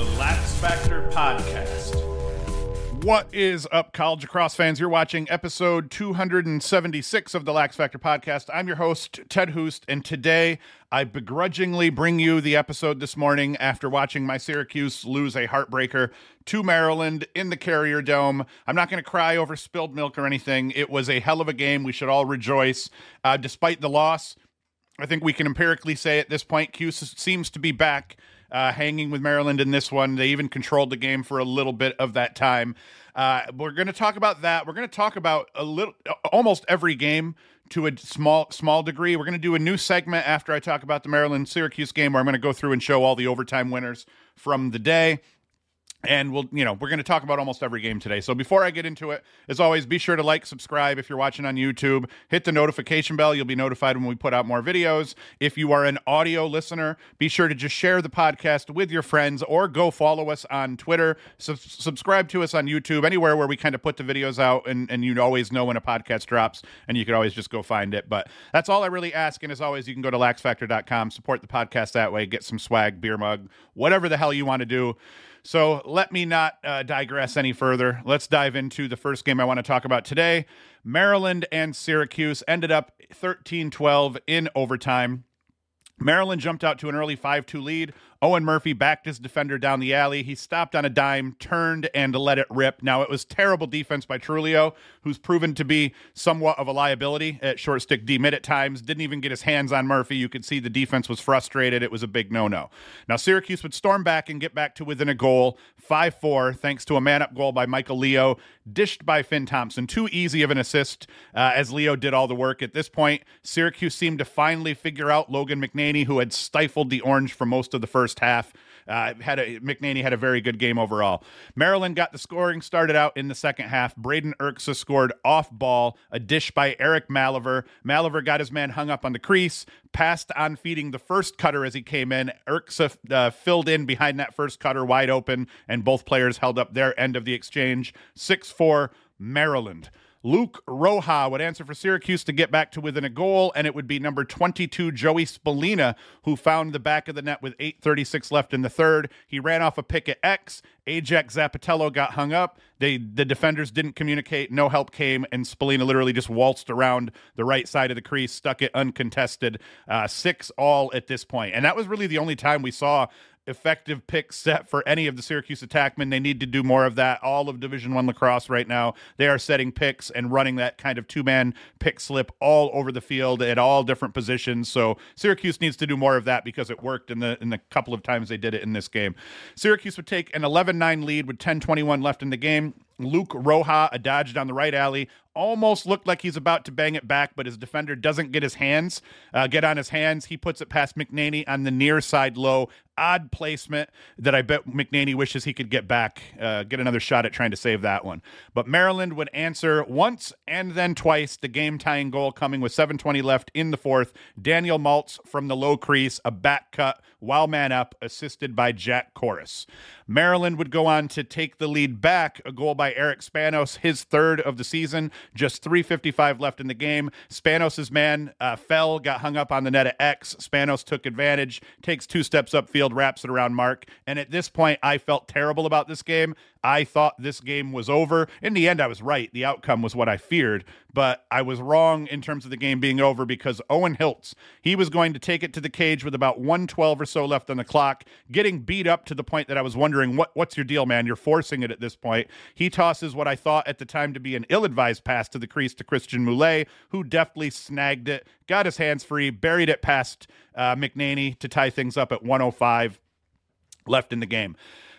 the Lax Factor Podcast. What is up, college lacrosse fans? You're watching episode 276 of the Lax Factor Podcast. I'm your host, Ted Hoost, and today I begrudgingly bring you the episode this morning after watching my Syracuse lose a heartbreaker to Maryland in the Carrier Dome. I'm not going to cry over spilled milk or anything. It was a hell of a game. We should all rejoice. Uh, despite the loss, I think we can empirically say at this point, Cuse seems to be back uh, hanging with Maryland in this one. They even controlled the game for a little bit of that time. Uh, we're going to talk about that. We're going to talk about a little, almost every game to a small small degree. We're going to do a new segment after I talk about the Maryland Syracuse game, where I'm going to go through and show all the overtime winners from the day and we'll you know we're going to talk about almost every game today. So before i get into it as always be sure to like subscribe if you're watching on youtube. Hit the notification bell. You'll be notified when we put out more videos. If you are an audio listener be sure to just share the podcast with your friends or go follow us on twitter. Sub- subscribe to us on youtube anywhere where we kind of put the videos out and, and you always know when a podcast drops and you can always just go find it. But that's all i really ask and as always you can go to laxfactor.com support the podcast that way get some swag beer mug whatever the hell you want to do so let me not uh, digress any further. Let's dive into the first game I want to talk about today. Maryland and Syracuse ended up 13 12 in overtime. Maryland jumped out to an early 5 2 lead. Owen Murphy backed his defender down the alley. He stopped on a dime, turned, and let it rip. Now, it was terrible defense by Trulio, who's proven to be somewhat of a liability at short stick D mid at times. Didn't even get his hands on Murphy. You could see the defense was frustrated. It was a big no no. Now, Syracuse would storm back and get back to within a goal, 5 4, thanks to a man up goal by Michael Leo, dished by Finn Thompson. Too easy of an assist uh, as Leo did all the work. At this point, Syracuse seemed to finally figure out Logan McNaney, who had stifled the Orange for most of the first half. Uh, had a McNaney had a very good game overall. Maryland got the scoring started out in the second half. Braden Erksa scored off ball, a dish by Eric Malever. Malever got his man hung up on the crease, passed on feeding the first cutter as he came in. Erksa uh, filled in behind that first cutter wide open, and both players held up their end of the exchange. 6 4 Maryland. Luke Rhoa would answer for Syracuse to get back to within a goal, and it would be number 22, Joey Spallina, who found the back of the net with 8.36 left in the third. He ran off a pick at X. Ajax Zappitello got hung up. They The defenders didn't communicate. No help came, and Spallina literally just waltzed around the right side of the crease, stuck it uncontested. Uh, six all at this point. And that was really the only time we saw effective pick set for any of the Syracuse attackmen. They need to do more of that. All of Division One lacrosse right now, they are setting picks and running that kind of two man pick slip all over the field at all different positions. So Syracuse needs to do more of that because it worked in the in the couple of times they did it in this game. Syracuse would take an 11-9 lead with 10-21 left in the game. Luke Rhoa, a dodge down the right alley, almost looked like he's about to bang it back, but his defender doesn't get his hands, uh, get on his hands. He puts it past McNaney on the near side low. Odd placement that I bet McNaney wishes he could get back, uh, get another shot at trying to save that one. But Maryland would answer once and then twice, the game tying goal coming with 7.20 left in the fourth. Daniel Maltz from the low crease, a back cut while man up, assisted by Jack Koras. Maryland would go on to take the lead back, a goal by Eric Spanos, his third of the season. Just 3.55 left in the game. Spanos' man uh, fell, got hung up on the net at X. Spanos took advantage, takes two steps upfield, wraps it around Mark. And at this point, I felt terrible about this game. I thought this game was over. In the end, I was right. The outcome was what I feared, but I was wrong in terms of the game being over because Owen Hiltz, he was going to take it to the cage with about 112 or so left on the clock, getting beat up to the point that I was wondering, what, what's your deal, man? You're forcing it at this point. He tosses what I thought at the time to be an ill advised pass to the crease to Christian Mulé, who deftly snagged it, got his hands free, buried it past uh, McNaney to tie things up at 105 left in the game.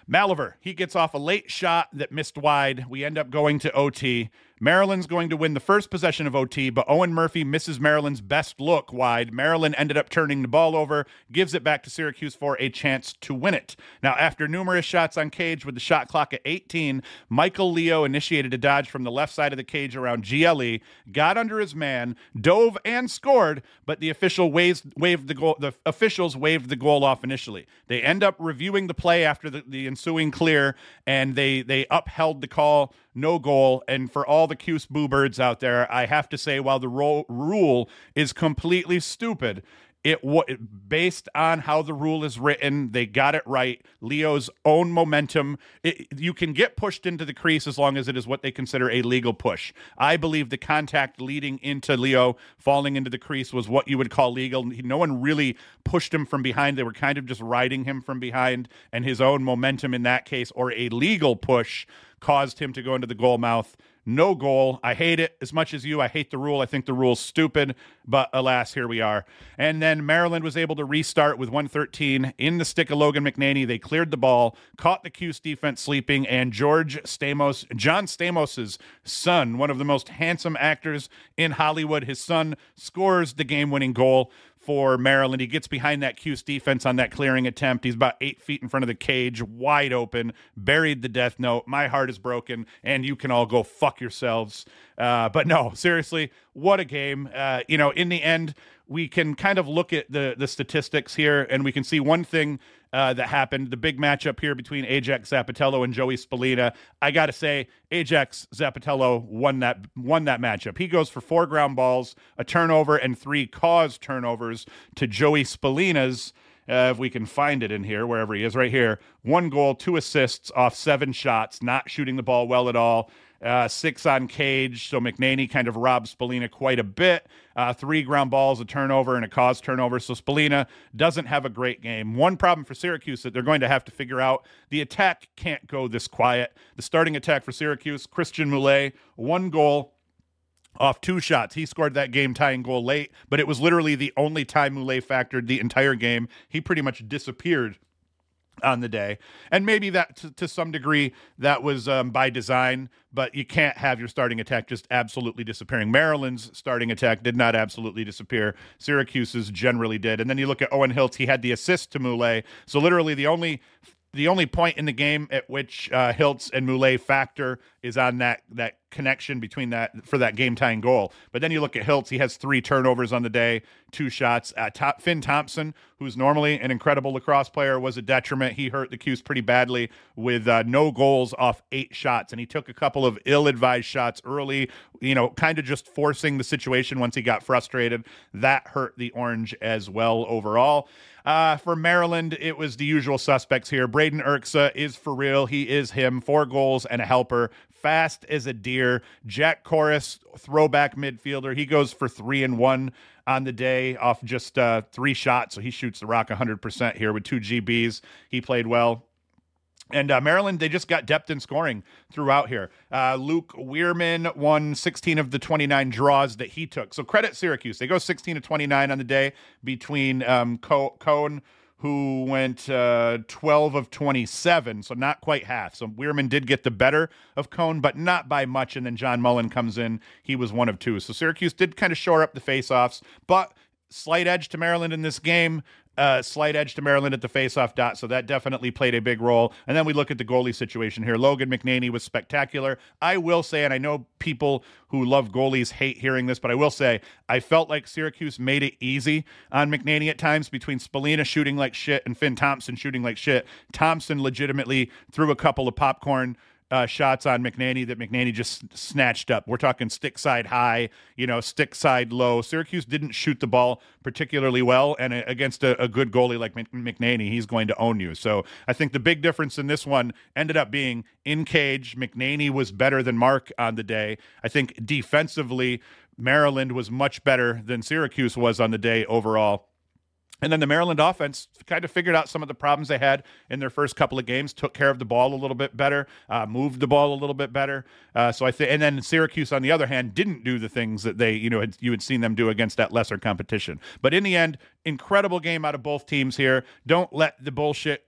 Malever, he gets off a late shot that missed wide. We end up going to OT. Maryland's going to win the first possession of OT, but Owen Murphy misses Maryland's best look wide. Maryland ended up turning the ball over, gives it back to Syracuse for a chance to win it. Now, after numerous shots on cage with the shot clock at 18, Michael Leo initiated a dodge from the left side of the cage around GLE, got under his man, dove and scored, but the official waved, waved the goal. The officials waved the goal off initially. They end up reviewing the play after the, the ensuing clear, and they they upheld the call no goal. And for all the Cuse boo birds out there, I have to say, while the ro- rule is completely stupid, it was based on how the rule is written they got it right. Leo's own momentum it, you can get pushed into the crease as long as it is what they consider a legal push. I believe the contact leading into leo falling into the crease was what you would call legal. No one really pushed him from behind. They were kind of just riding him from behind and his own momentum in that case or a legal push caused him to go into the goal mouth no goal. I hate it as much as you. I hate the rule. I think the rule's stupid, but alas, here we are. And then Maryland was able to restart with 113 in the stick of Logan McNaney. They cleared the ball, caught the Cuse defense sleeping, and George Stamos, John Stamos's son, one of the most handsome actors in Hollywood, his son scores the game-winning goal for Maryland. He gets behind that Cuse defense on that clearing attempt. He's about eight feet in front of the cage, wide open, buried the death note. My heart is broken, and you can all go fuck yourselves. Uh, but no, seriously, what a game. Uh, you know, in the end, we can kind of look at the the statistics here, and we can see one thing uh, that happened. The big matchup here between Ajax Zappitello and Joey Spallina. I got to say, Ajax Zappitello won that won that matchup. He goes for four ground balls, a turnover, and three caused turnovers to Joey Spallina's. Uh, if we can find it in here, wherever he is, right here. One goal, two assists off seven shots, not shooting the ball well at all uh, six on cage. So McNaney kind of robbed Spallina quite a bit. Uh, three ground balls, a turnover, and a cause turnover. So Spallina doesn't have a great game. One problem for Syracuse that they're going to have to figure out the attack can't go this quiet. The starting attack for Syracuse, Christian Mulé, one goal off two shots. He scored that game tying goal late, but it was literally the only time Mulé factored the entire game. He pretty much disappeared on the day. And maybe that to, to some degree that was um, by design, but you can't have your starting attack just absolutely disappearing. Maryland's starting attack did not absolutely disappear. Syracuse's generally did. And then you look at Owen Hiltz, he had the assist to Mulé. So literally the only the only point in the game at which uh, Hiltz and Mulé factor is on that that connection between that for that game tying goal. But then you look at Hiltz; he has three turnovers on the day, two shots. Uh, top, Finn Thompson, who's normally an incredible lacrosse player, was a detriment. He hurt the Cuse pretty badly with uh, no goals off eight shots, and he took a couple of ill-advised shots early. You know, kind of just forcing the situation once he got frustrated. That hurt the Orange as well overall. Uh, for Maryland, it was the usual suspects here. Braden Erksa is for real. He is him. Four goals and a helper. Fast as a deer. Jack Koras, throwback midfielder. He goes for three and one on the day off just uh, three shots. So he shoots the rock 100% here with two GBs. He played well. And uh, Maryland, they just got depth in scoring throughout here. Uh, Luke Wierman won 16 of the 29 draws that he took. So credit Syracuse. They go 16 to 29 on the day between um, Kohn, who went uh, 12 of 27, so not quite half. So Wierman did get the better of Kohn, but not by much. And then John Mullen comes in. He was one of two. So Syracuse did kind of shore up the faceoffs, but slight edge to Maryland in this game uh, slight edge to Maryland at the faceoff dot, so that definitely played a big role. And then we look at the goalie situation here. Logan McNaney was spectacular. I will say, and I know people who love goalies hate hearing this, but I will say I felt like Syracuse made it easy on McNaney at times between Spallina shooting like shit and Finn Thompson shooting like shit. Thompson legitimately threw a couple of popcorn uh, shots on McNaney that McNaney just snatched up. We're talking stick side high, you know, stick side low. Syracuse didn't shoot the ball particularly well, and against a, a, good goalie like McNaney, he's going to own you. So I think the big difference in this one ended up being in cage. McNaney was better than Mark on the day. I think defensively, Maryland was much better than Syracuse was on the day overall. And then the Maryland offense kind of figured out some of the problems they had in their first couple of games, took care of the ball a little bit better, uh, moved the ball a little bit better. Uh, so I think, and then Syracuse, on the other hand, didn't do the things that they, you know, had, you had seen them do against that lesser competition. But in the end, incredible game out of both teams here. Don't let the bullshit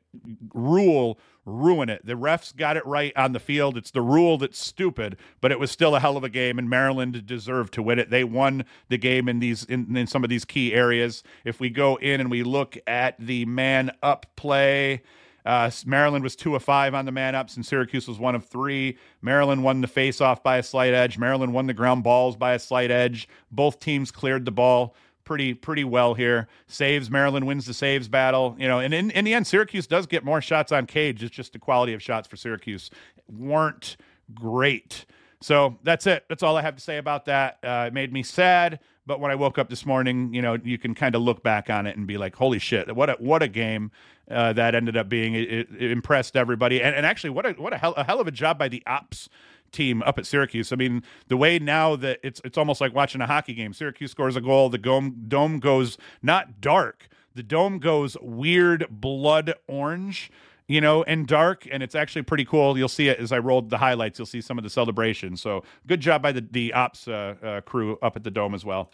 rule ruin it. The refs got it right on the field. It's the rule that's stupid, but it was still a hell of a game, and Maryland deserved to win it. They won the game in these in, in some of these key areas. If we go in and we look at the man up play. Uh, Maryland was two of five on the man ups, and Syracuse was one of three. Maryland won the face off by a slight edge. Maryland won the ground balls by a slight edge. Both teams cleared the ball pretty pretty well here. Saves Maryland wins the saves battle, you know, and in, in the end, Syracuse does get more shots on cage. It's just the quality of shots for Syracuse weren't great. So that's it. That's all I have to say about that. Uh, it made me sad, but when I woke up this morning, you know, you can kind of look back on it and be like, "Holy shit! What a what a game uh, that ended up being." It, it, impressed everybody, and, and actually, what a what a hell, a hell of a job by the ops team up at Syracuse. I mean, the way now that it's it's almost like watching a hockey game. Syracuse scores a goal, the dome dome goes not dark, the dome goes weird blood orange you know, and dark, and it's actually pretty cool. You'll see it as I rolled the highlights. You'll see some of the celebration. So good job by the the ops uh, uh, crew up at the dome as well.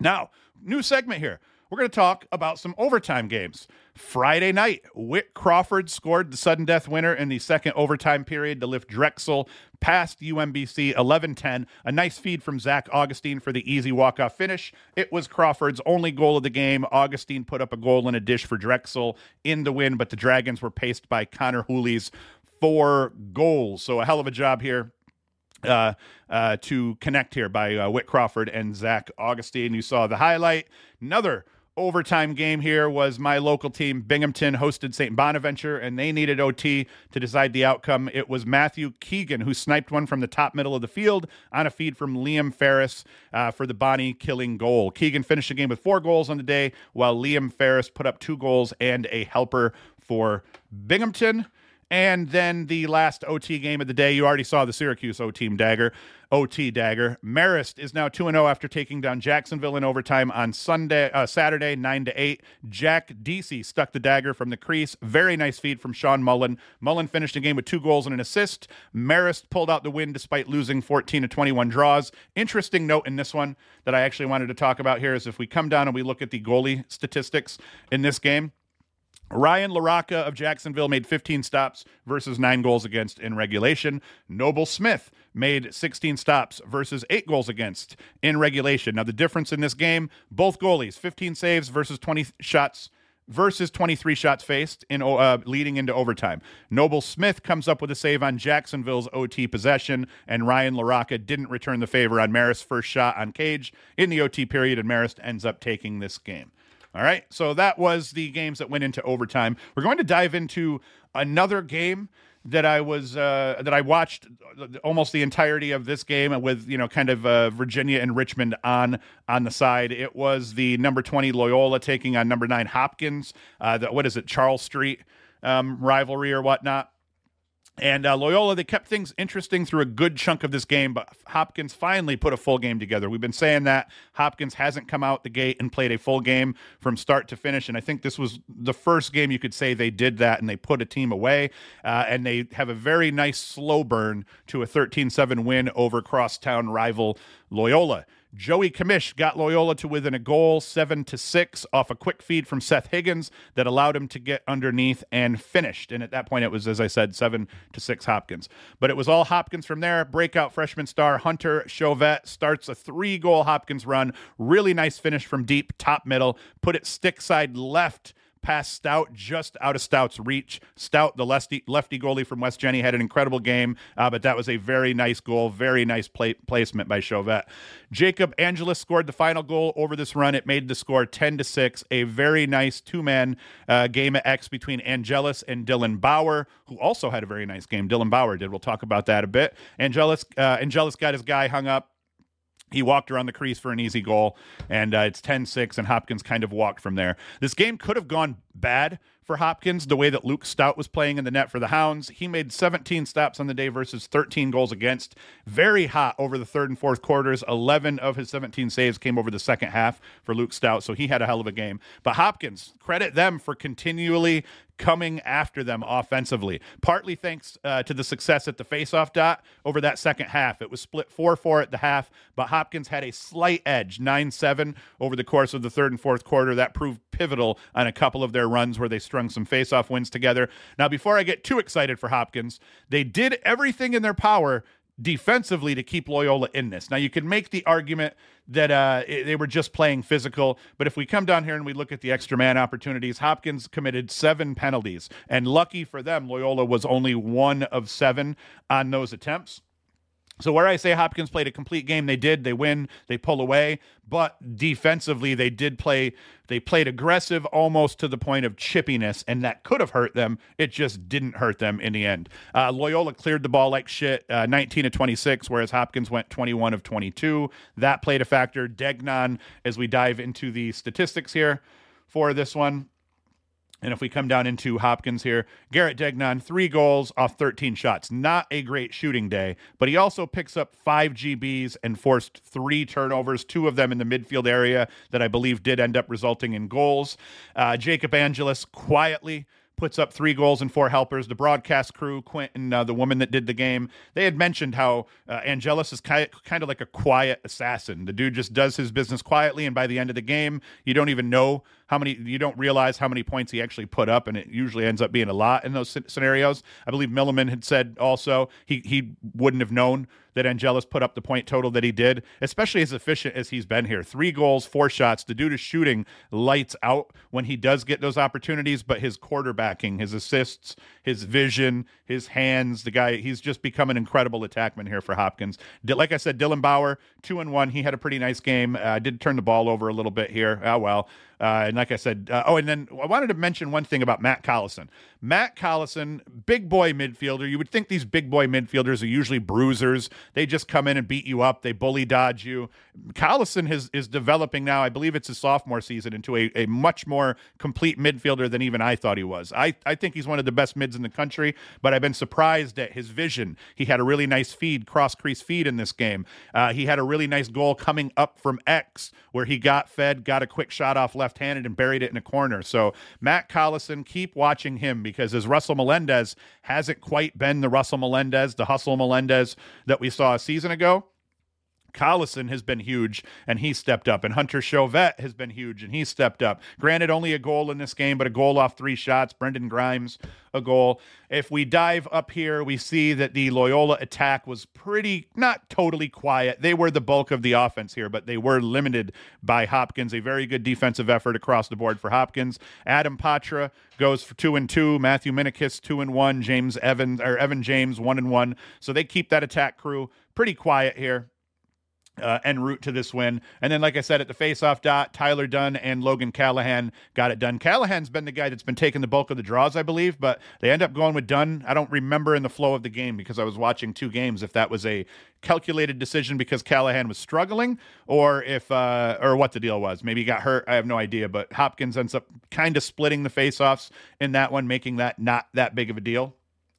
Now, new segment here. We're going to talk about some overtime games. Friday night, Whit Crawford scored the sudden death winner in the second overtime period to lift Drexel past UMBC 11 10. A nice feed from Zach Augustine for the easy walk off finish. It was Crawford's only goal of the game. Augustine put up a goal and a dish for Drexel in the win, but the Dragons were paced by Connor Hooley's four goals. So a hell of a job here uh, uh, to connect here by uh, Whit Crawford and Zach Augustine. You saw the highlight. Another overtime game here was my local team, Binghamton, hosted St. Bonaventure, and they needed OT to decide the outcome. It was Matthew Keegan who sniped one from the top middle of the field on a feed from Liam Ferris uh, for the Bonnie killing goal. Keegan finished the game with four goals on the day, while Liam Ferris put up two goals and a helper for Binghamton. And then the last OT game of the day, you already saw the Syracuse OT dagger. OT dagger. Marist is now 2 0 after taking down Jacksonville in overtime on Sunday, uh, Saturday, 9 to 8. Jack Deasy stuck the dagger from the crease. Very nice feed from Sean Mullen. Mullen finished the game with two goals and an assist. Marist pulled out the win despite losing 14 to 21 draws. Interesting note in this one that I actually wanted to talk about here is if we come down and we look at the goalie statistics in this game. Ryan LaRocca of Jacksonville made 15 stops versus nine goals against in regulation. Noble Smith made 16 stops versus eight goals against in regulation. Now, the difference in this game both goalies, 15 saves versus 20 shots versus 23 shots faced in uh, leading into overtime. Noble Smith comes up with a save on Jacksonville's OT possession, and Ryan LaRocca didn't return the favor on Marist's first shot on Cage in the OT period, and Marist ends up taking this game. All right. So that was the games that went into overtime. We're going to dive into another game that I was uh, that I watched almost the entirety of this game with you know kind of uh, Virginia and Richmond on on the side. It was the number twenty Loyola taking on number nine Hopkins. Uh, the, what is it, Charles Street um, rivalry or whatnot. And uh, Loyola, they kept things interesting through a good chunk of this game, but Hopkins finally put a full game together. We've been saying that Hopkins hasn't come out the gate and played a full game from start to finish. And I think this was the first game you could say they did that and they put a team away. Uh, and they have a very nice slow burn to a 13 7 win over crosstown rival Loyola. Joey Kamish got Loyola to within a goal, seven to six, off a quick feed from Seth Higgins that allowed him to get underneath and finished. And at that point, it was, as I said, seven to six Hopkins. But it was all Hopkins from there. Breakout freshman star Hunter Chauvette starts a three goal Hopkins run. Really nice finish from deep, top middle, put it stick side left past Stout, just out of Stout's reach. Stout, the lefty, lefty goalie from West Genny, had an incredible game, uh, but that was a very nice goal, very nice play, placement by Chauvette. Jacob Angelus scored the final goal over this run. It made the score 10 to 6. A very nice two man uh, game at X between Angelus and Dylan Bauer, who also had a very nice game. Dylan Bauer did. We'll talk about that a bit. Angelus, uh, Angelus got his guy hung up he walked around the crease for an easy goal, and uh, it's 10 6, and Hopkins kind of walked from there. This game could have gone bad for Hopkins the way that Luke Stout was playing in the net for the Hounds. He made 17 stops on the day versus 13 goals against. Very hot over the third and fourth quarters. 11 of his 17 saves came over the second half for Luke Stout, so he had a hell of a game. But Hopkins, credit them for continually coming after them offensively, partly thanks uh, to the success at the faceoff dot over that second half. It was split 4 4 at the half, but Hopkins had a slight edge, 9 7 over the course of the third and fourth quarter. That proved pivotal on a couple of their runs where they strung some faceoff wins together. Now, before I get too excited for Hopkins, they did everything in their power defensively to keep Loyola in this. Now, you could make the argument that uh, they were just playing physical, but if we come down here and we look at the extra man opportunities, Hopkins committed seven penalties, and lucky for them, Loyola was only one of seven on those attempts. So where I say Hopkins played a complete game, they did. They win, they pull away, but defensively they did play. They played aggressive, almost to the point of chippiness, and that could have hurt them. It just didn't hurt them in the end. Uh, Loyola cleared the ball like shit, uh, 19 of 26, whereas Hopkins went 21 of 22. That played a factor. Degnan, as we dive into the statistics here for this one, and if we come down into Hopkins here, Garrett Degnan, three goals off 13 shots. Not a great shooting day, but he also picks up five GBs and forced three turnovers, two of them in the midfield area that I believe did end up resulting in goals. Uh, Jacob Angelus quietly puts up three goals and four helpers. The broadcast crew, Quentin, uh, the woman that did the game, they had mentioned how uh, Angelus is ki- kind of like a quiet assassin. The dude just does his business quietly, and by the end of the game, you don't even know how many, you don't realize how many points he actually put up, and it usually ends up being a lot in those scenarios. I believe Milliman had said also he he wouldn't have known that Angelus put up the point total that he did, especially as efficient as he's been here. Three goals, four shots. The dude is shooting lights out when he does get those opportunities, but his quarterbacking, his assists, his vision, his hands, the guy, he's just become an incredible attackman here for Hopkins. Like I said, Dylan Bauer, two and one. He had a pretty nice game. Uh, did turn the ball over a little bit here. Oh, well. Uh, and like I said, uh, oh, and then I wanted to mention one thing about Matt Collison. Matt Collison, big boy midfielder. You would think these big boy midfielders are usually bruisers. They just come in and beat you up. They bully dodge you. Collison is, is developing now. I believe it's his sophomore season into a, a much more complete midfielder than even I thought he was. I, I think he's one of the best mids in the country, but I've been surprised at his vision. He had a really nice feed, cross crease feed in this game. Uh, he had a really nice goal coming up from X where he got fed, got a quick shot off left handed and buried it in a corner. So Matt Collison, keep watching him because as Russell Melendez hasn't quite been the Russell Melendez, the hustle Melendez that we saw a season ago. Collison has been huge and he stepped up, and Hunter Chauvette has been huge and he stepped up. Granted, only a goal in this game, but a goal off three shots. Brendan Grimes, a goal. If we dive up here, we see that the Loyola attack was pretty, not totally quiet. They were the bulk of the offense here, but they were limited by Hopkins. A very good defensive effort across the board for Hopkins. Adam Patra goes for two and two. Matthew Minikis, two and one. James Evans, or Evan James, one and one. So they keep that attack crew pretty quiet here uh, en route to this win. And then, like I said, at the faceoff dot, Tyler Dunn and Logan Callahan got it done. Callahan's been the guy that's been taking the bulk of the draws, I believe, but they end up going with Dunn. I don't remember in the flow of the game because I was watching two games if that was a calculated decision because Callahan was struggling or if uh, or what the deal was. Maybe he got hurt. I have no idea. But Hopkins ends up kind of splitting the faceoffs in that one, making that not that big of a deal.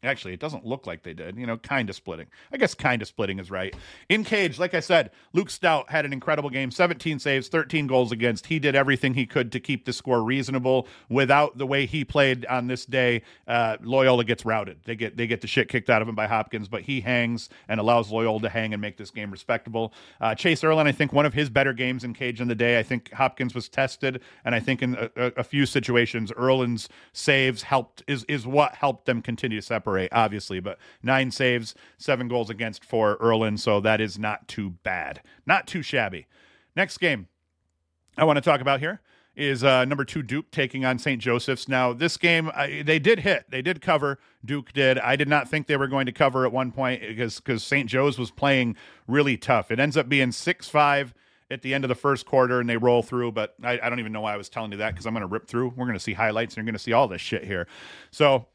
Actually, it doesn't look like they did. You know, kind of splitting. I guess kind of splitting is right. In cage, like I said, Luke Stout had an incredible game 17 saves, 13 goals against. He did everything he could to keep the score reasonable. Without the way he played on this day, uh, Loyola gets routed. They get they get the shit kicked out of him by Hopkins, but he hangs and allows Loyola to hang and make this game respectable. Uh, Chase Erlin, I think one of his better games in cage in the day. I think Hopkins was tested, and I think in a, a few situations, Erlin's saves helped is is what helped them continue to separate separate, obviously, but nine saves, seven goals against for Erlin, so that is not too bad. Not too shabby. Next game I want to talk about here is uh, number two Duke taking on St. Joseph's. Now, this game, I, they did hit, they did cover. Duke did. I did not think they were going to cover at one point because because St. Joe's was playing really tough. It ends up being six five at the end of the first quarter and they roll through. But I, I don't even know why I was telling you that because I'm going to rip through. We're going to see highlights and you're going to see all this shit here. So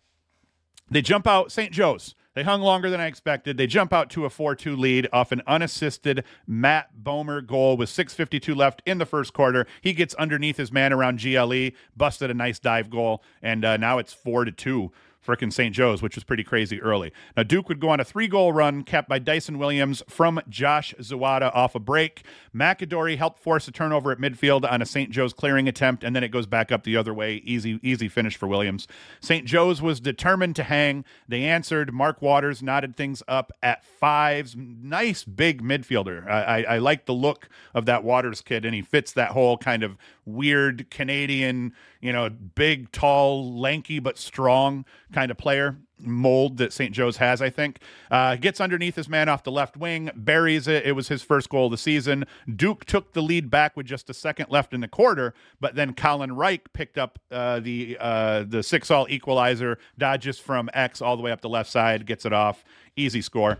they jump out St. Joe's. They hung longer than I expected. They jump out to a 4 2 lead off an unassisted Matt Bomer goal with 6.52 left in the first quarter. He gets underneath his man around GLE, busted a nice dive goal, and uh, now it's 4 to 2 frickin' St. Joe's, which was pretty crazy early. Now, Duke would go on a three goal run capped by Dyson Williams from Josh Zawada off a break. McAdory helped force a turnover at midfield on a St. Joe's clearing attempt, and then it goes back up the other way. Easy, easy finish for Williams. St. Joe's was determined to hang. They answered. Mark Waters knotted things up at fives. Nice big midfielder. I, I, I like the look of that Waters kid, and he fits that whole kind of weird Canadian, you know, big, tall, lanky, but strong kind of player mold that St. Joe's has, I think. Uh, gets underneath his man off the left wing, buries it. It was his first goal of the season. Duke took the lead back with just a second left in the quarter, but then Colin Reich picked up uh, the uh, the six all equalizer, dodges from X all the way up the left side, gets it off. Easy score.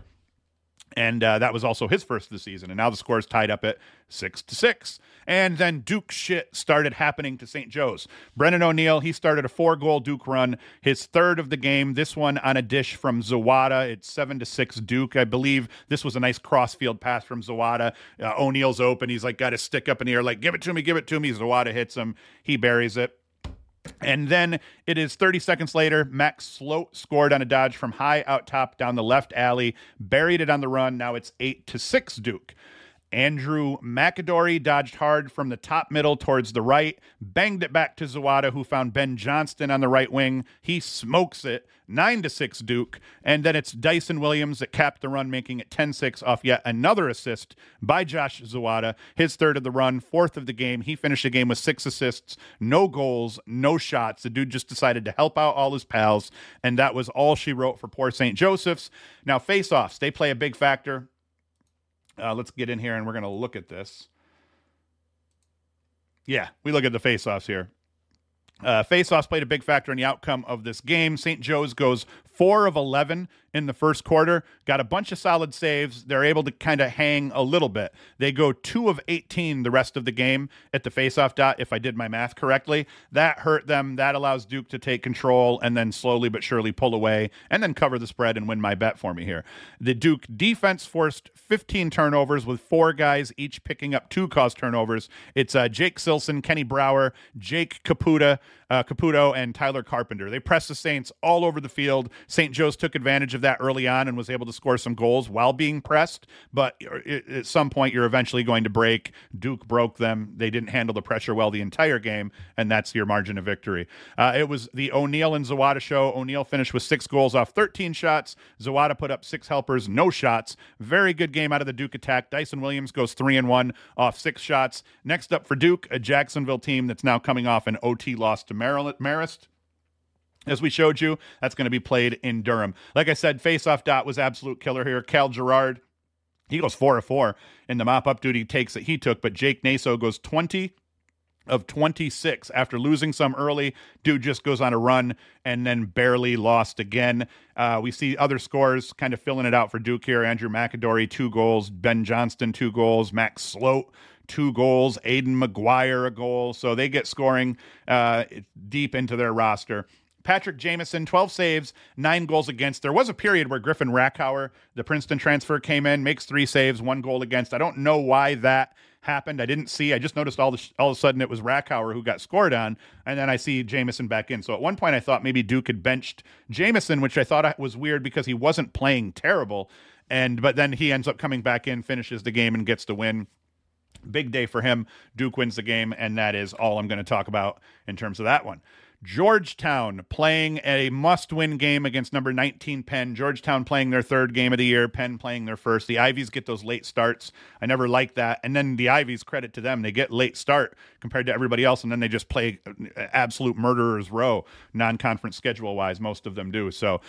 And uh, that was also his first of the season. And now the score is tied up at six to six. And then Duke shit started happening to St. Joe's. Brennan O'Neill he started a four goal Duke run, his third of the game. This one on a dish from Zawada. It's seven to six Duke. I believe this was a nice cross field pass from Zawada. Uh, O'Neill's open. He's like got his stick up in the air, like give it to me, give it to me. Zawada hits him. He buries it. And then it is 30 seconds later. Max Sloat scored on a dodge from high out top down the left alley, buried it on the run. Now it's 8 to 6 Duke. Andrew McAdory dodged hard from the top middle towards the right, banged it back to Zawada, who found Ben Johnston on the right wing. He smokes it, 9 to 6 Duke. And then it's Dyson Williams that capped the run, making it 10 6 off yet another assist by Josh Zawada. His third of the run, fourth of the game. He finished the game with six assists, no goals, no shots. The dude just decided to help out all his pals. And that was all she wrote for poor St. Joseph's. Now, face offs, they play a big factor. Uh, let's get in here and we're going to look at this. Yeah, we look at the face-offs here. Uh, face-offs played a big factor in the outcome of this game. St. Joe's goes four of 11 in the first quarter, got a bunch of solid saves. They're able to kind of hang a little bit. They go two of 18 the rest of the game at the faceoff dot, if I did my math correctly. That hurt them. That allows Duke to take control and then slowly but surely pull away and then cover the spread and win my bet for me here. The Duke defense forced 15 turnovers with four guys each picking up two cause turnovers. It's uh, Jake Silson, Kenny Brower, Jake Caputa, uh, Caputo, and Tyler Carpenter. They pressed the Saints all over the field. St. Joe's took advantage of that early on and was able to score some goals while being pressed. But at some point, you're eventually going to break. Duke broke them. They didn't handle the pressure well the entire game, and that's your margin of victory. Uh, it was the O'Neill and Zawada show. O'Neill finished with six goals off 13 shots. Zawada put up six helpers, no shots. Very good game out of the Duke attack. Dyson Williams goes three and one off six shots. Next up for Duke, a Jacksonville team that's now coming off an OT loss to Maryland, Marist. As we showed you, that's going to be played in Durham. Like I said, face-off dot was absolute killer here. Cal Gerard, he goes four of four in the mop-up duty takes that he took, but Jake Naso goes 20 of 26 after losing some early. Dude just goes on a run and then barely lost again. Uh, we see other scores kind of filling it out for Duke here. Andrew McAdory, two goals. Ben Johnston, two goals. Max Sloat, two goals. Aiden McGuire, a goal. So they get scoring uh, deep into their roster. Patrick Jamison, 12 saves, nine goals against. There was a period where Griffin Rackhauer, the Princeton transfer, came in, makes three saves, one goal against. I don't know why that happened. I didn't see. I just noticed all the all of a sudden it was Rackhauer who got scored on, and then I see Jamison back in. So at one point I thought maybe Duke had benched Jamison, which I thought was weird because he wasn't playing terrible. And but then he ends up coming back in, finishes the game, and gets the win. Big day for him. Duke wins the game, and that is all I'm going to talk about in terms of that one. Georgetown playing a must win game against number 19 Penn. Georgetown playing their third game of the year, Penn playing their first. The Ivies get those late starts. I never like that. And then the Ivies, credit to them, they get late start compared to everybody else. And then they just play uh, absolute murderer's row, non conference schedule wise. Most of them do. So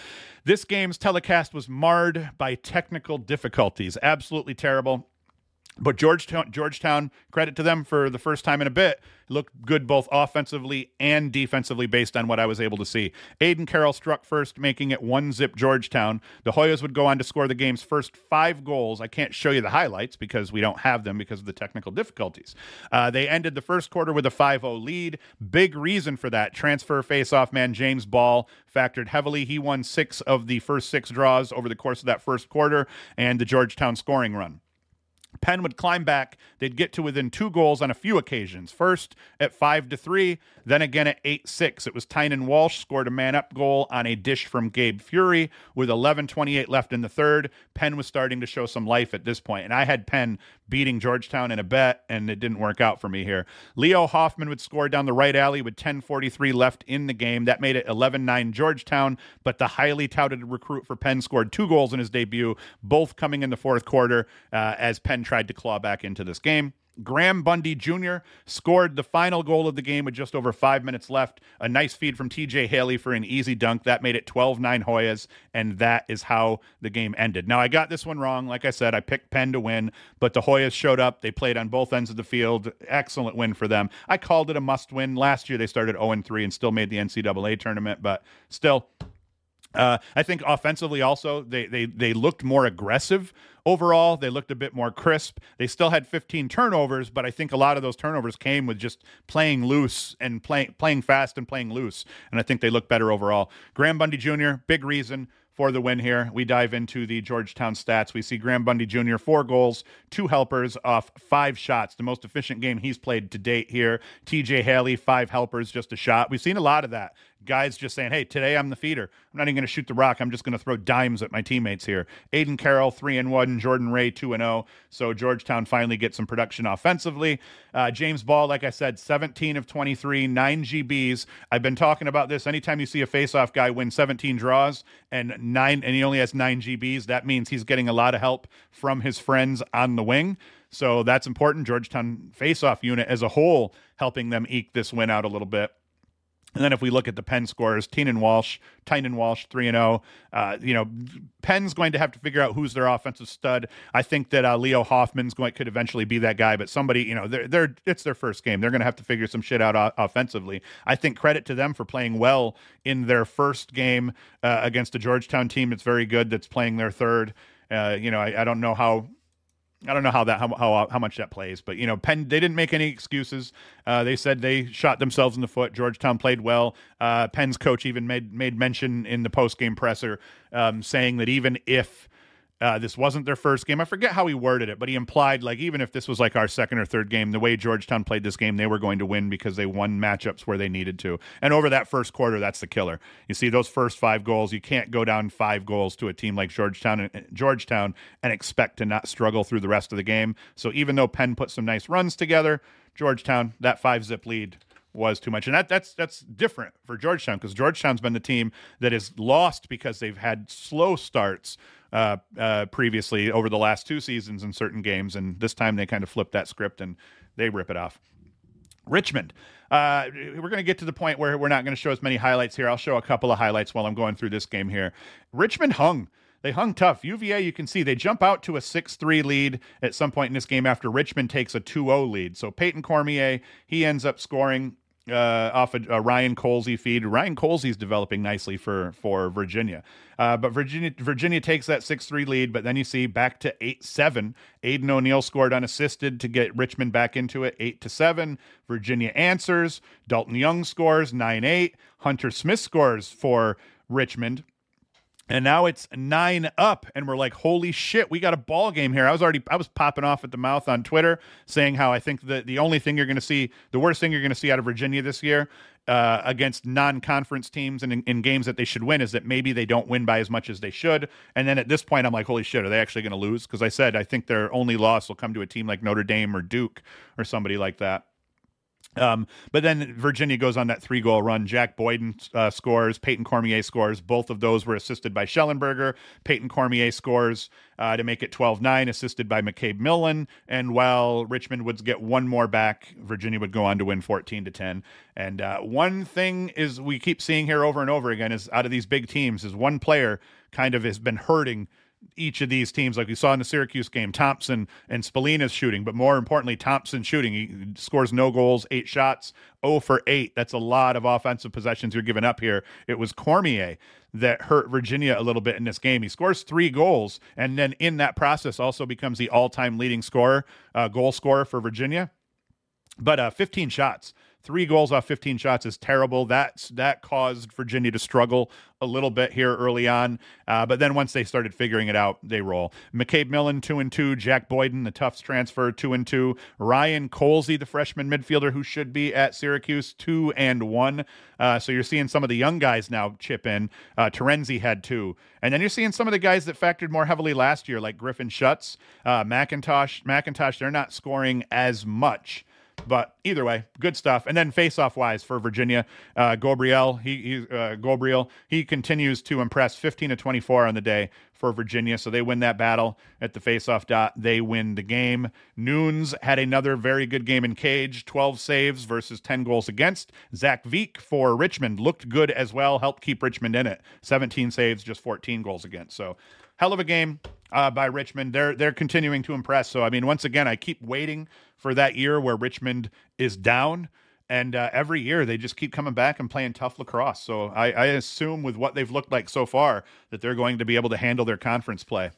this game's telecast was marred by technical difficulties. Absolutely terrible. But Georgetown, Georgetown, credit to them for the first time in a bit, looked good both offensively and defensively based on what I was able to see. Aiden Carroll struck first, making it one zip Georgetown. The Hoyas would go on to score the game's first five goals. I can't show you the highlights because we don't have them because of the technical difficulties. Uh, they ended the first quarter with a 5 0 lead. Big reason for that transfer face-off man James Ball factored heavily. He won six of the first six draws over the course of that first quarter and the Georgetown scoring run. Penn would climb back. They'd get to within two goals on a few occasions. First at five to three, then again at eight six. It was Tynan Walsh scored a man up goal on a dish from Gabe Fury with 11:28 left in the third. Penn was starting to show some life at this point, and I had Penn beating Georgetown in a bet, and it didn't work out for me here. Leo Hoffman would score down the right alley with 10:43 left in the game. That made it 11-9 Georgetown, but the highly touted recruit for Penn scored two goals in his debut, both coming in the fourth quarter uh, as Penn tried to claw back into this game. Graham Bundy Jr. scored the final goal of the game with just over five minutes left. A nice feed from TJ Haley for an easy dunk. That made it 12 9 Hoyas, and that is how the game ended. Now, I got this one wrong. Like I said, I picked Penn to win, but the Hoyas showed up. They played on both ends of the field. Excellent win for them. I called it a must win. Last year, they started 0 3 and still made the NCAA tournament, but still, Uh, I think offensively also they they they looked more aggressive overall. They looked a bit more crisp. They still had 15 turnovers, but I think a lot of those turnovers came with just playing loose and playing playing fast and playing loose. And I think they look better overall. Graham Bundy Jr. big reason for the win here. We dive into the Georgetown stats. We see Graham Bundy Jr. four goals, two helpers off five shots, the most efficient game he's played to date here. TJ Haley, five helpers, just a shot. We've seen a lot of that guys just saying, hey, today I'm the feeder. I'm not even going to shoot the rock. I'm just going to throw dimes at my teammates here. Aiden Carroll, 3 and 1. Jordan Ray, 2 and 0. So Georgetown finally gets some production offensively. Uh, James Ball, like I said, 17 of 23, 9 GBs. I've been talking about this. Anytime you see a faceoff guy win 17 draws and nine, and he only has 9 GBs, that means he's getting a lot of help from his friends on the wing. So that's important. Georgetown faceoff unit as a whole helping them eke this win out a little bit. And then if we look at the Penn scores, Tynan Walsh, Tynan Walsh, 3 and 0. Uh, you know, Penn's going to have to figure out who's their offensive stud. I think that uh, Leo Hoffman's going could eventually be that guy, but somebody, you know, they're, they're it's their first game. They're going to have to figure some shit out o- offensively. I think credit to them for playing well in their first game uh, against a Georgetown team that's very good that's playing their third. Uh, you know, I, I don't know how I don't know how that how how, how much that plays, but you know, Penn they didn't make any excuses. Uh, they said they shot themselves in the foot. Georgetown played well. Uh, Penn's coach even made made mention in the post game presser, um, saying that even if uh, this wasn't their first game. I forget how he worded it, but he implied like even if this was like our second or third game, the way Georgetown played this game, they were going to win because they won matchups where they needed to. And over that first quarter, that's the killer. You see those first five goals, you can't go down five goals to a team like Georgetown and Georgetown and expect to not struggle through the rest of the game. So even though Penn put some nice runs together, Georgetown that five zip lead was too much. And that that's that's different for Georgetown because Georgetown's been the team that is lost because they've had slow starts uh, uh, previously over the last two seasons in certain games, and this time they kind of flip that script and they rip it off. Richmond. Uh, we're going to get to the point where we're not going to show as many highlights here. I'll show a couple of highlights while I'm going through this game here. Richmond hung. They hung tough. UVA, you can see they jump out to a 6 3 lead at some point in this game after Richmond takes a 2 0 lead. So Peyton Cormier, he ends up scoring uh, off a, a, Ryan Colsey feed. Ryan Colsey's developing nicely for for Virginia, uh, but Virginia Virginia takes that six three lead. But then you see back to eight seven. Aiden O'Neill scored unassisted to get Richmond back into it, eight to seven. Virginia answers. Dalton Young scores nine eight. Hunter Smith scores for Richmond. And now it's nine up, and we're like, holy shit, we got a ball game here. I was already, I was popping off at the mouth on Twitter saying how I think that the only thing you're going to see, the worst thing you're going to see out of Virginia this year uh, against non-conference teams and in, in, games that they should win is that maybe they don't win by as much as they should. And then at this point, I'm like, holy shit, are they actually going to lose? Because I said I think their only loss will come to a team like Notre Dame or Duke or somebody like that. Um, but then Virginia goes on that three goal run. Jack Boyden uh, scores. Peyton Cormier scores. Both of those were assisted by Schellenberger. Peyton Cormier scores uh, to make it 12 9, assisted by McCabe Millen. And while Richmond would get one more back, Virginia would go on to win 14 to 10. And uh, one thing is we keep seeing here over and over again is out of these big teams is one player kind of has been hurting each of these teams, like we saw in the Syracuse game, Thompson and Spallina's shooting, but more importantly, Thompson shooting. He scores no goals, eight shots, 0 for 8. That's a lot of offensive possessions you're giving up here. It was Cormier that hurt Virginia a little bit in this game. He scores three goals, and then in that process also becomes the all time leading scorer, uh, goal scorer for Virginia. But uh, 15 shots three goals off 15 shots is terrible. That's that caused Virginia to struggle a little bit here early on, uh, but then once they started figuring it out, they roll. McCabe Millen two and two, Jack Boyden the Tufts transfer two and two, Ryan Colsey the freshman midfielder who should be at Syracuse two and one. Uh, so you're seeing some of the young guys now chip in. Uh, Terenzi had two, and then you're seeing some of the guys that factored more heavily last year, like Griffin Schutz, uh, McIntosh. McIntosh, they're not scoring as much. But either way, good stuff. And then face-off wise for Virginia, uh, Gabriel, he, he uh, Gabriel, he continues to impress. 15 to 24 on the day for Virginia, so they win that battle at the face-off dot. They win the game. Nunes had another very good game in cage, 12 saves versus 10 goals against. Zach Veek for Richmond looked good as well, helped keep Richmond in it. 17 saves, just 14 goals against. So hell of a game uh, by Richmond. They're they're continuing to impress. So I mean, once again, I keep waiting for that year where Richmond is down And uh, every year they just keep coming back and playing tough lacrosse. So I, I assume with what they've looked like so far that they're going to be able to handle their conference play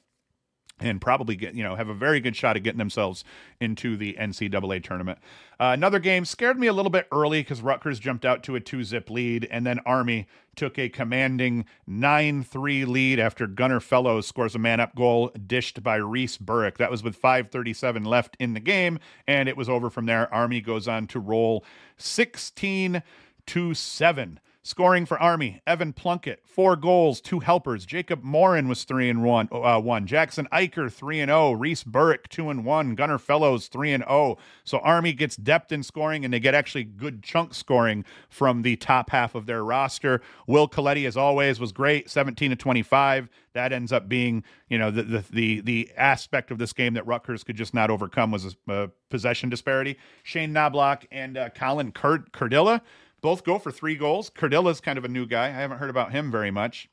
and probably get you know have a very good shot at getting themselves into the NCAA tournament. Uh, another game scared me a little bit early because Rutgers jumped out to a two zip lead, and then Army took a commanding nine three lead after Gunnar Fellows scores a man up goal dished by Reese Burrick. That was with five thirty seven left in the game, and it was over from there. Army goes on to roll sixteen to seven. Scoring for Army, Evan Plunkett, four goals, two helpers. Jacob Morin was three and one. Uh, one. Jackson Eicher three and zero. Oh. Reese Burrick two and one. Gunnar Fellows three and zero. Oh. So Army gets depth in scoring, and they get actually good chunk scoring from the top half of their roster. Will Coletti, as always, was great, seventeen to twenty five. That ends up being, you know, the the the, the aspect of this game that Rutgers could just not overcome was a, a possession disparity. Shane Knobloch and uh, Colin Curt Cardilla both go for three goals. Cardilla's kind of a new guy. I haven't heard about him very much.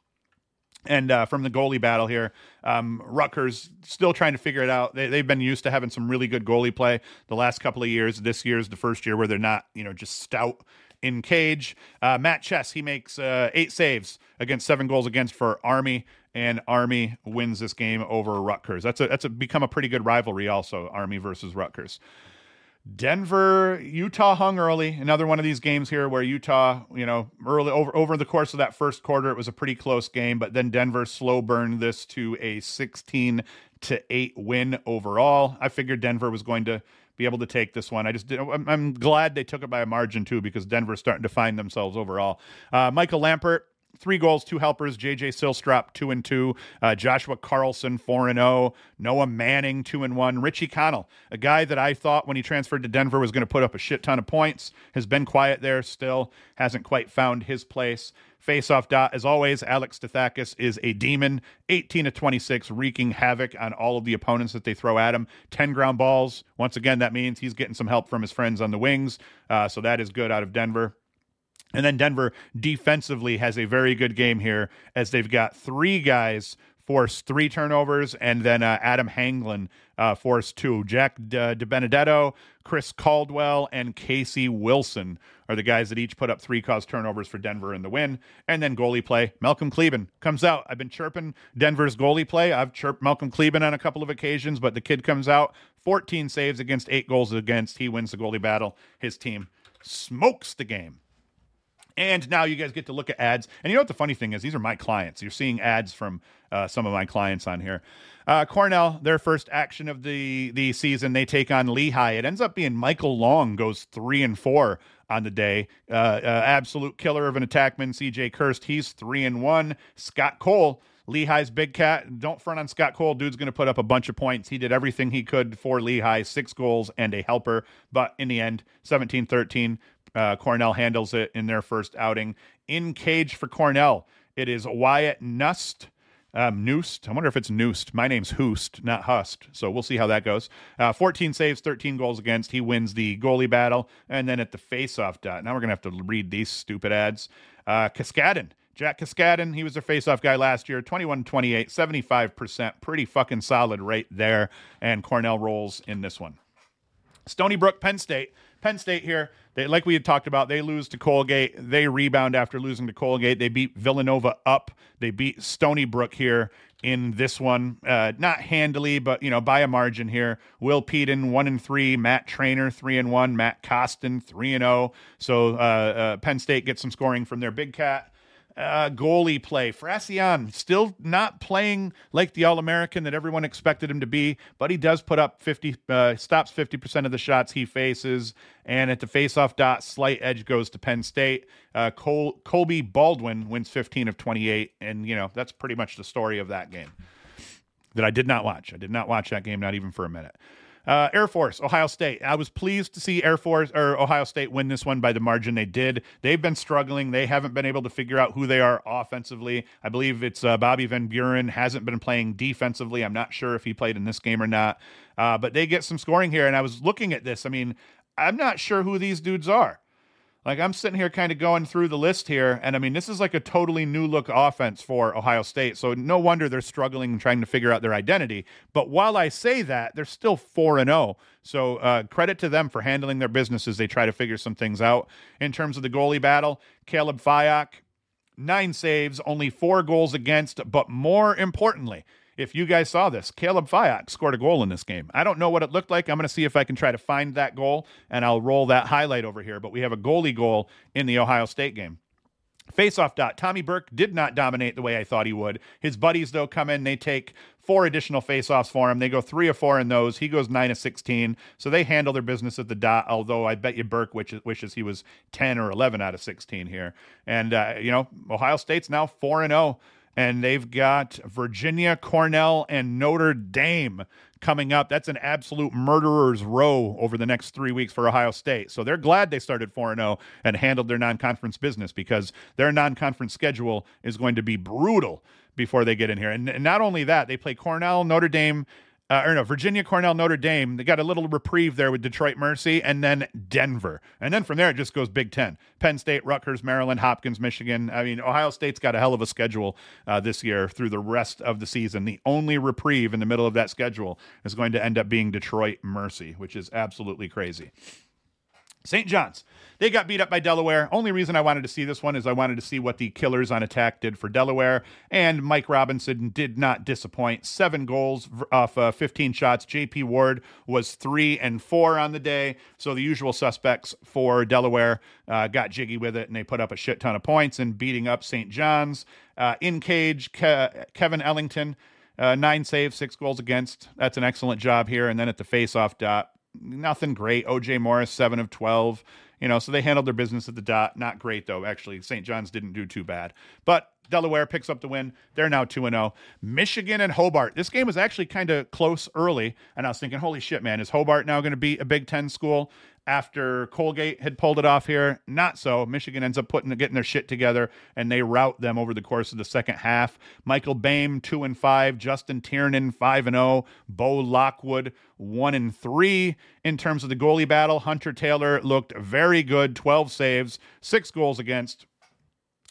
And uh, from the goalie battle here, um, Rutgers still trying to figure it out. They, have been used to having some really good goalie play the last couple of years. This year's the first year where they're not, you know, just stout in cage. Uh, Matt Chess, he makes uh, eight saves against seven goals against for Army, and Army wins this game over Rutgers. That's a that's a, become a pretty good rivalry, also Army versus Rutgers. Denver, Utah hung early. Another one of these games here where Utah, you know, early over over the course of that first quarter, it was a pretty close game, but then Denver slow burned this to a 16 to 8 win overall. I figured Denver was going to be able to take this one. I just I'm, I'm glad they took it by a margin too because Denver's starting to find themselves overall. Uh, Michael Lampert three goals, two helpers. JJ Silstrop, two and two. Uh, Joshua Carlson, four and zero. Oh. Noah Manning, two and one. Richie Connell, a guy that I thought when he transferred to Denver was going to put up a shit ton of points, has been quiet there. Still hasn't quite found his place. Face-off dot, as always, Alex Stathakis is a demon. 18 to 26, wreaking havoc on all of the opponents that they throw at him. 10 ground balls. Once again, that means he's getting some help from his friends on the wings. Uh, so that is good out of Denver. And then Denver defensively has a very good game here as they've got three guys force three turnovers, and then uh, Adam Hanglin uh, forced two. Jack De, Benedetto, Chris Caldwell, and Casey Wilson are the guys that each put up three cause turnovers for Denver in the win. And then goalie play, Malcolm Kleben comes out. I've been chirping Denver's goalie play. I've chirped Malcolm Kleben on a couple of occasions, but the kid comes out, 14 saves against eight goals against. He wins the goalie battle. His team smokes the game. And now you guys get to look at ads. And you know what the funny thing is? These are my clients. You're seeing ads from uh, some of my clients on here. Uh, Cornell, their first action of the the season, they take on Lehigh. It ends up being Michael Long goes three and four on the day. Uh, uh absolute killer of an attackman, CJ Kirst. He's three and one. Scott Cole. Lehigh's big cat. Don't front on Scott Cole. Dude's going to put up a bunch of points. He did everything he could for Lehigh, six goals and a helper. But in the end, 17 13, uh, Cornell handles it in their first outing. In cage for Cornell, it is Wyatt Nust. Um, Noost. I wonder if it's Noost. My name's Hoost, not Hust. So we'll see how that goes. Uh, 14 saves, 13 goals against. He wins the goalie battle. And then at the faceoff dot, now we're going to have to read these stupid ads. Uh. Jack Cascadin, he was their faceoff guy last year. 21 28, 75%. Pretty fucking solid rate there. And Cornell rolls in this one. Stony Brook, Penn State. Penn State here, they like we had talked about, they lose to Colgate. They rebound after losing to Colgate. They beat Villanova up. They beat Stony Brook here in this one, uh, not handily, but you know by a margin here. Will Peden one and three, Matt Trainer three and one, Matt Costin three and zero. Oh. So uh, uh, Penn State gets some scoring from their big cat uh, goalie play. Frassian still not playing like the All American that everyone expected him to be, but he does put up 50, uh, stops 50% of the shots he faces. And at the faceoff dot, slight edge goes to Penn State. Uh, Col- Colby Baldwin wins 15 of 28. And, you know, that's pretty much the story of that game that I did not watch. I did not watch that game, not even for a minute. Uh, Air Force, Ohio State. I was pleased to see Air Force or Ohio State win this one by the margin they did. They've been struggling. They haven't been able to figure out who they are offensively. I believe it's uh, Bobby Van Buren hasn't been playing defensively. I'm not sure if he played in this game or not, uh, but they get some scoring here. And I was looking at this. I mean, I'm not sure who these dudes are. Like I'm sitting here kind of going through the list here, and I mean, this is like a totally new look offense for Ohio State. So no wonder they're struggling and trying to figure out their identity. But while I say that, they're still 4 and 0. So uh, credit to them for handling their business as they try to figure some things out. In terms of the goalie battle, Caleb Fyock, nine saves, only four goals against, but more importantly, if you guys saw this, Caleb Fyock scored a goal in this game. I don't know what it looked like. I'm going to see if I can try to find that goal and I'll roll that highlight over here. But we have a goalie goal in the Ohio State game. Faceoff dot. Tommy Burke did not dominate the way I thought he would. His buddies, though, come in. They take four additional faceoffs for him. They go three or four in those. He goes nine of 16. So they handle their business at the dot, although I bet you Burke wishes, wishes he was 10 or 11 out of 16 here. And, uh, you know, Ohio State's now 4 and 0 and they've got Virginia, Cornell, and Notre Dame coming up. That's an absolute murderer's row over the next three weeks for Ohio State. So they're glad they started 4 0 and handled their non conference business because their non conference schedule is going to be brutal before they get in here. And, and not only that, they play Cornell, Notre Dame, uh, or no, Virginia, Cornell, Notre Dame. They got a little reprieve there with Detroit Mercy, and then Denver, and then from there it just goes Big Ten: Penn State, Rutgers, Maryland, Hopkins, Michigan. I mean, Ohio State's got a hell of a schedule uh, this year through the rest of the season. The only reprieve in the middle of that schedule is going to end up being Detroit Mercy, which is absolutely crazy. St. John's. They got beat up by Delaware. Only reason I wanted to see this one is I wanted to see what the Killers on attack did for Delaware. And Mike Robinson did not disappoint. Seven goals off uh, 15 shots. JP Ward was three and four on the day. So the usual suspects for Delaware uh, got jiggy with it and they put up a shit ton of points and beating up St. John's. Uh, in cage, Ke- Kevin Ellington, uh, nine saves, six goals against. That's an excellent job here. And then at the faceoff dot, nothing great. OJ Morris, seven of 12. You know, so they handled their business at the dot. Not great, though. Actually, St. John's didn't do too bad. But Delaware picks up the win. They're now 2 0. Michigan and Hobart. This game was actually kind of close early. And I was thinking, holy shit, man, is Hobart now going to be a Big Ten school? after Colgate had pulled it off here. Not so. Michigan ends up putting getting their shit together and they rout them over the course of the second half. Michael Boehm two and five, Justin Tiernan five and zero, oh. Bo Lockwood one and three in terms of the goalie battle. Hunter Taylor looked very good, twelve saves, six goals against.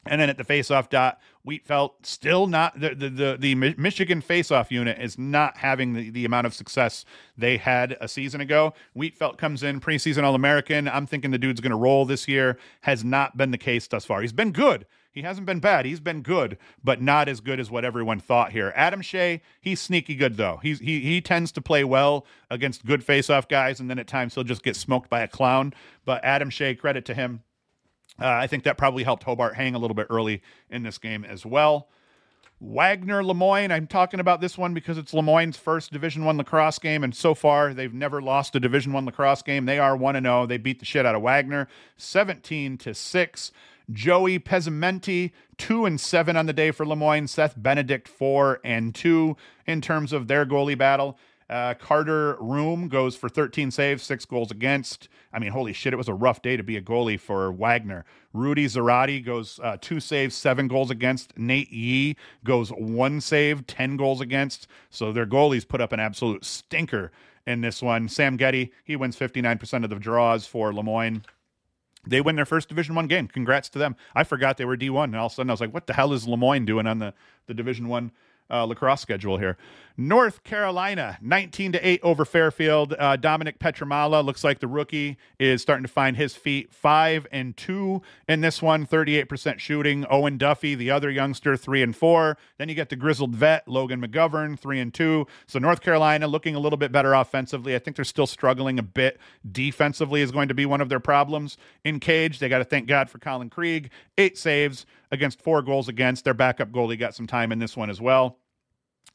And then at the faceoff dot, Wietfeldt still not the the the, the Michigan faceoff unit is not having the, the amount of success they had a season ago. Wietfeldt comes in preseason All American. I'm thinking the dude's going to roll this year. Has not been the case thus far. He's been good. He hasn't been bad. He's been good, but not as good as what everyone thought here. Adam Shea, he's sneaky good though. He's he he tends to play well against good faceoff guys, and then at times he'll just get smoked by a clown. But Adam Shea, credit to him uh, I think that probably helped Hobart hang a little bit early in this game as well. Wagner Lemoyne. I'm talking about this one because it's Lemoyne's first Division One lacrosse game, and so far they've never lost a Division One lacrosse game. They are one and zero. They beat the shit out of Wagner, 17 to six. Joey Pezzimenti, two and seven on the day for Lemoyne. Seth Benedict, four and two in terms of their goalie battle. Uh, Carter Room goes for 13 saves, six goals against. I mean, holy shit, it was a rough day to be a goalie for Wagner. Rudy Zarati goes uh, two saves, seven goals against. Nate Yee goes one save, 10 goals against. So their goalies put up an absolute stinker in this one. Sam Getty, he wins 59% of the draws for Lemoyne they win their first division one game congrats to them i forgot they were d1 and all of a sudden i was like what the hell is lemoyne doing on the, the division one uh, lacrosse schedule here. North Carolina, 19 to 8 over Fairfield. Uh, Dominic Pietramala looks like the rookie is starting to find his feet. 5 and 2 in this one, 38% shooting. Owen Duffy, the other youngster, 3 and 4. Then you get the grizzled vet, Logan McGovern, 3 and 2. So North Carolina looking a little bit better offensively. I think they're still struggling a bit defensively, is going to be one of their problems. In cage, they got to thank God for Colin Krieg. Eight saves against four goals against. Their backup goalie got some time in this one as well.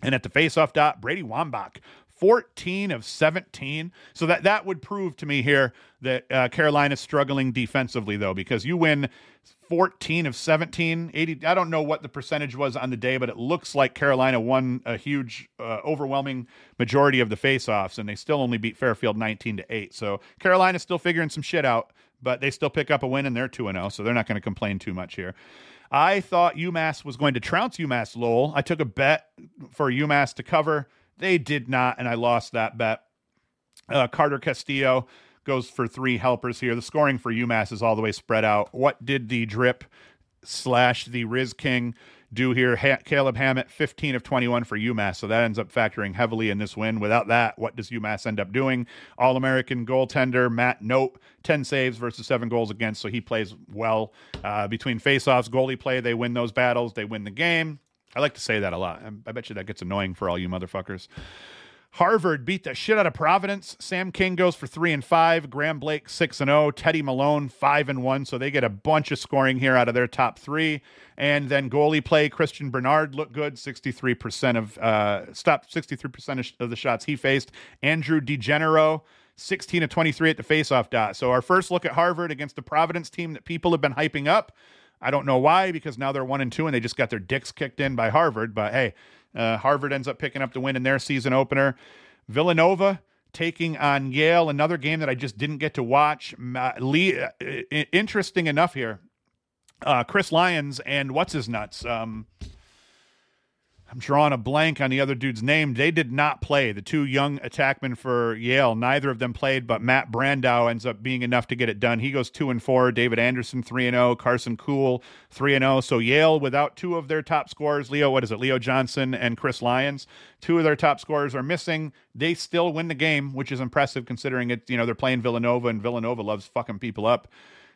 And at the faceoff dot, Brady Wambach, 14 of 17. So that that would prove to me here that uh, Carolina's struggling defensively though, because you win 14 of 17, 80. I don't know what the percentage was on the day, but it looks like Carolina won a huge, uh, overwhelming majority of the faceoffs, and they still only beat Fairfield 19 to 8. So Carolina's still figuring some shit out, but they still pick up a win, and they're 2 0, so they're not going to complain too much here. I thought UMass was going to trounce UMass Lowell. I took a bet for UMass to cover. They did not, and I lost that bet. Uh, Carter Castillo goes for three helpers here. The scoring for UMass is all the way spread out. What did the drip slash the Riz King do here? Ha- Caleb Hammett, 15 of 21 for UMass. So that ends up factoring heavily in this win. Without that, what does UMass end up doing? All American goaltender Matt Knote, 10 saves versus seven goals against. So he plays well. Uh, between faceoffs, goalie play, they win those battles, they win the game. I like to say that a lot. I bet you that gets annoying for all you motherfuckers. Harvard beat the shit out of Providence. Sam King goes for three and five. Graham Blake six and zero. Teddy Malone five and one. So they get a bunch of scoring here out of their top three. And then goalie play. Christian Bernard looked good. Sixty three percent of uh, stopped sixty three percent of the shots he faced. Andrew DeGenero. 16 of 23 at the faceoff dot. So our first look at Harvard against the Providence team that people have been hyping up. I don't know why because now they're one and two and they just got their dicks kicked in by Harvard. But hey, uh, Harvard ends up picking up the win in their season opener. Villanova taking on Yale, another game that I just didn't get to watch. Lee, uh, interesting enough here. Uh, Chris Lyons and what's his nuts? Um, I'm drawing a blank on the other dude's name. They did not play. The two young attackmen for Yale, neither of them played, but Matt Brandau ends up being enough to get it done. He goes two and four. David Anderson three and zero. Oh. Carson Kuhl three and zero. Oh. So Yale, without two of their top scorers, Leo, what is it? Leo Johnson and Chris Lyons. Two of their top scorers are missing. They still win the game, which is impressive considering it. You know they're playing Villanova, and Villanova loves fucking people up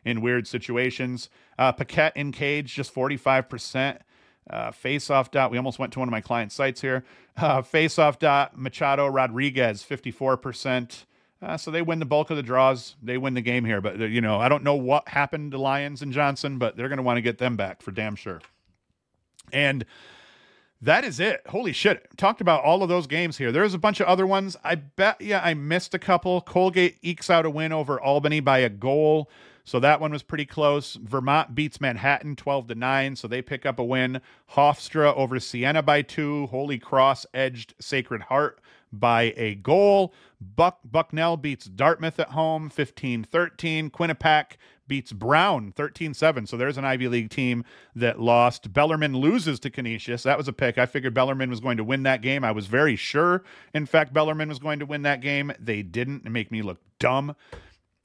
in weird situations. Uh, Paquette in cage, just forty five percent. Uh, faceoff dot. We almost went to one of my client sites here. Uh, faceoff dot. Machado Rodriguez, 54%. Uh, so they win the bulk of the draws. They win the game here. But, uh, you know, I don't know what happened to Lyons and Johnson, but they're going to want to get them back for damn sure. And that is it. Holy shit. Talked about all of those games here. There's a bunch of other ones. I bet, yeah, I missed a couple. Colgate ekes out a win over Albany by a goal. So that one was pretty close. Vermont beats Manhattan 12 to 9, so they pick up a win. Hofstra over Siena by 2. Holy Cross edged Sacred Heart by a goal. Buck Bucknell beats Dartmouth at home 15-13. Quinnipiac beats Brown 13-7. So there's an Ivy League team that lost. Bellarmine loses to Canisius. That was a pick. I figured Bellarmine was going to win that game. I was very sure, in fact, Bellarmine was going to win that game. They didn't. Make me look dumb.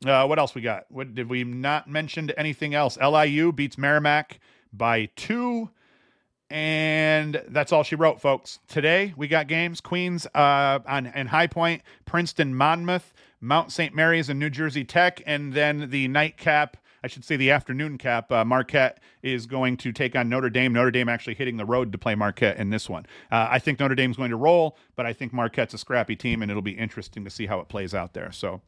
Uh, what else we got? What did we not mention anything else? LIU beats Merrimack by two. And that's all she wrote, folks. Today we got games: Queens uh, on and High Point, Princeton, Monmouth, Mount St. Mary's, and New Jersey Tech, and then the nightcap. I should say the afternoon cap. Uh, Marquette is going to take on Notre Dame. Notre Dame actually hitting the road to play Marquette in this one. Uh, I think Notre Dame's going to roll, but I think Marquette's a scrappy team, and it'll be interesting to see how it plays out there. So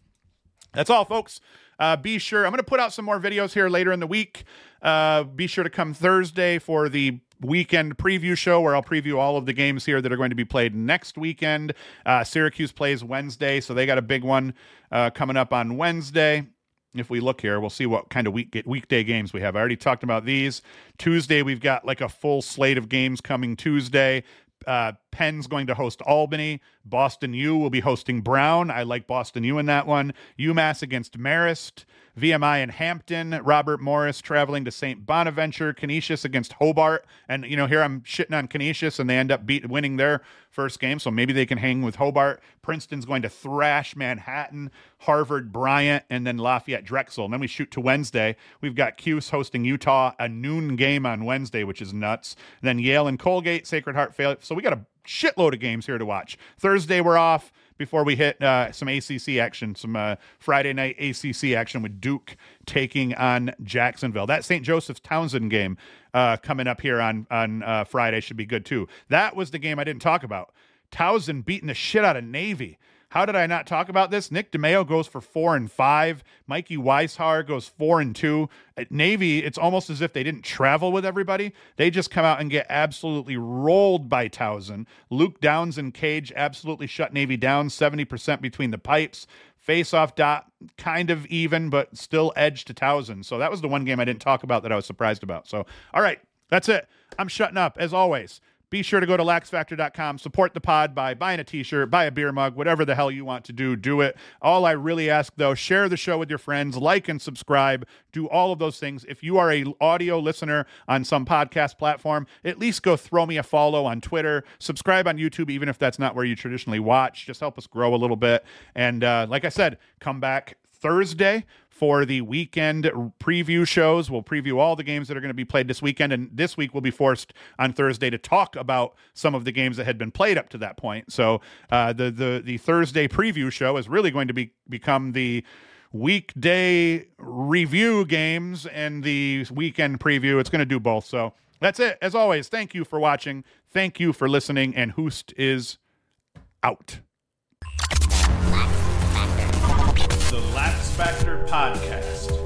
that's all, folks. Uh, be sure, I'm going to put out some more videos here later in the week. Uh, be sure to come Thursday for the weekend preview show where I'll preview all of the games here that are going to be played next weekend. Uh, Syracuse plays Wednesday, so they got a big one uh, coming up on Wednesday. If we look here, we'll see what kind of week weekday games we have. I already talked about these. Tuesday, we've got like a full slate of games coming Tuesday. Uh, Penn's going to host Albany. Boston U will be hosting Brown. I like Boston U in that one. UMass against Marist. VMI in Hampton. Robert Morris traveling to St. Bonaventure. Canisius against Hobart. And, you know, here I'm shitting on Canisius and they end up beat, winning their first game. So maybe they can hang with Hobart. Princeton's going to thrash Manhattan, Harvard, Bryant, and then Lafayette Drexel. And then we shoot to Wednesday. We've got Cuse hosting Utah, a noon game on Wednesday, which is nuts. And then Yale and Colgate, Sacred Heart fail. So we got a shitload of games here to watch. Thursday, we're off before we hit uh, some ACC action, some uh, Friday night ACC action with Duke taking on Jacksonville. That St. Joseph's Towson game uh, coming up here on on uh, Friday should be good too. That was the game I didn't talk about. Towson beating the shit out of Navy. How did I not talk about this? Nick DeMeo goes for four and five. Mikey Weishauer goes four and two. At Navy, it's almost as if they didn't travel with everybody. They just come out and get absolutely rolled by Towson. Luke Downs and Cage absolutely shut Navy down, 70% between the pipes. Face off dot, kind of even, but still edge to Towson. So that was the one game I didn't talk about that I was surprised about. So, all right, that's it. I'm shutting up as always. Be sure to go to laxfactor.com, support the pod by buying a t shirt, buy a beer mug, whatever the hell you want to do, do it. All I really ask, though, share the show with your friends, like and subscribe, do all of those things. If you are a audio listener on some podcast platform, at least go throw me a follow on Twitter, subscribe on YouTube, even if that's not where you traditionally watch. Just help us grow a little bit. And uh, like I said, come back Thursday for the weekend preview shows. We'll preview all the games that are going to be played this weekend. And this week we'll be forced on Thursday to talk about some of the games that had been played up to that point. So uh, the the the Thursday preview show is really going to be become the weekday review games and the weekend preview. It's going to do both. So that's it. As always, thank you for watching. Thank you for listening. And Hoost is out. The Lax Factor Podcast.